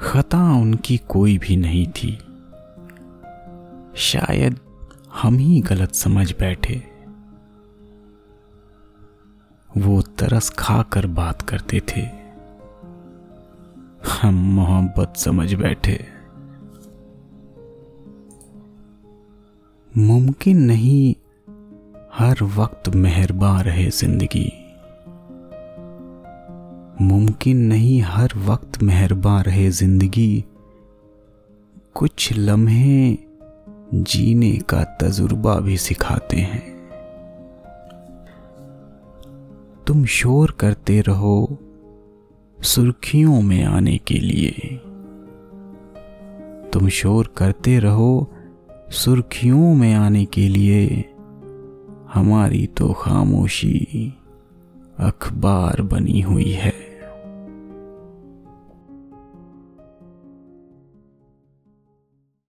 खता उनकी कोई भी नहीं थी। शायद हम ही गलत समझ बैठे। वो तरस खा कर बात करते थे। हम मोहब्बत समझ बैठे। मुमकिन नहीं हर वक्त मेहरबान रहे ज़िंदगी। मुमकिन नहीं हर वक्त मेहरबान रहे ज़िंदगी। कुछ लम्हे जीने का तजुर्बा भी सिखाते हैं। तुम शोर करते रहो सुर्खियों में आने के लिए। तुम शोर करते रहो सुर्खियों में आने के लिए। हमारी तो खामोशी अखबार बनी हुई है।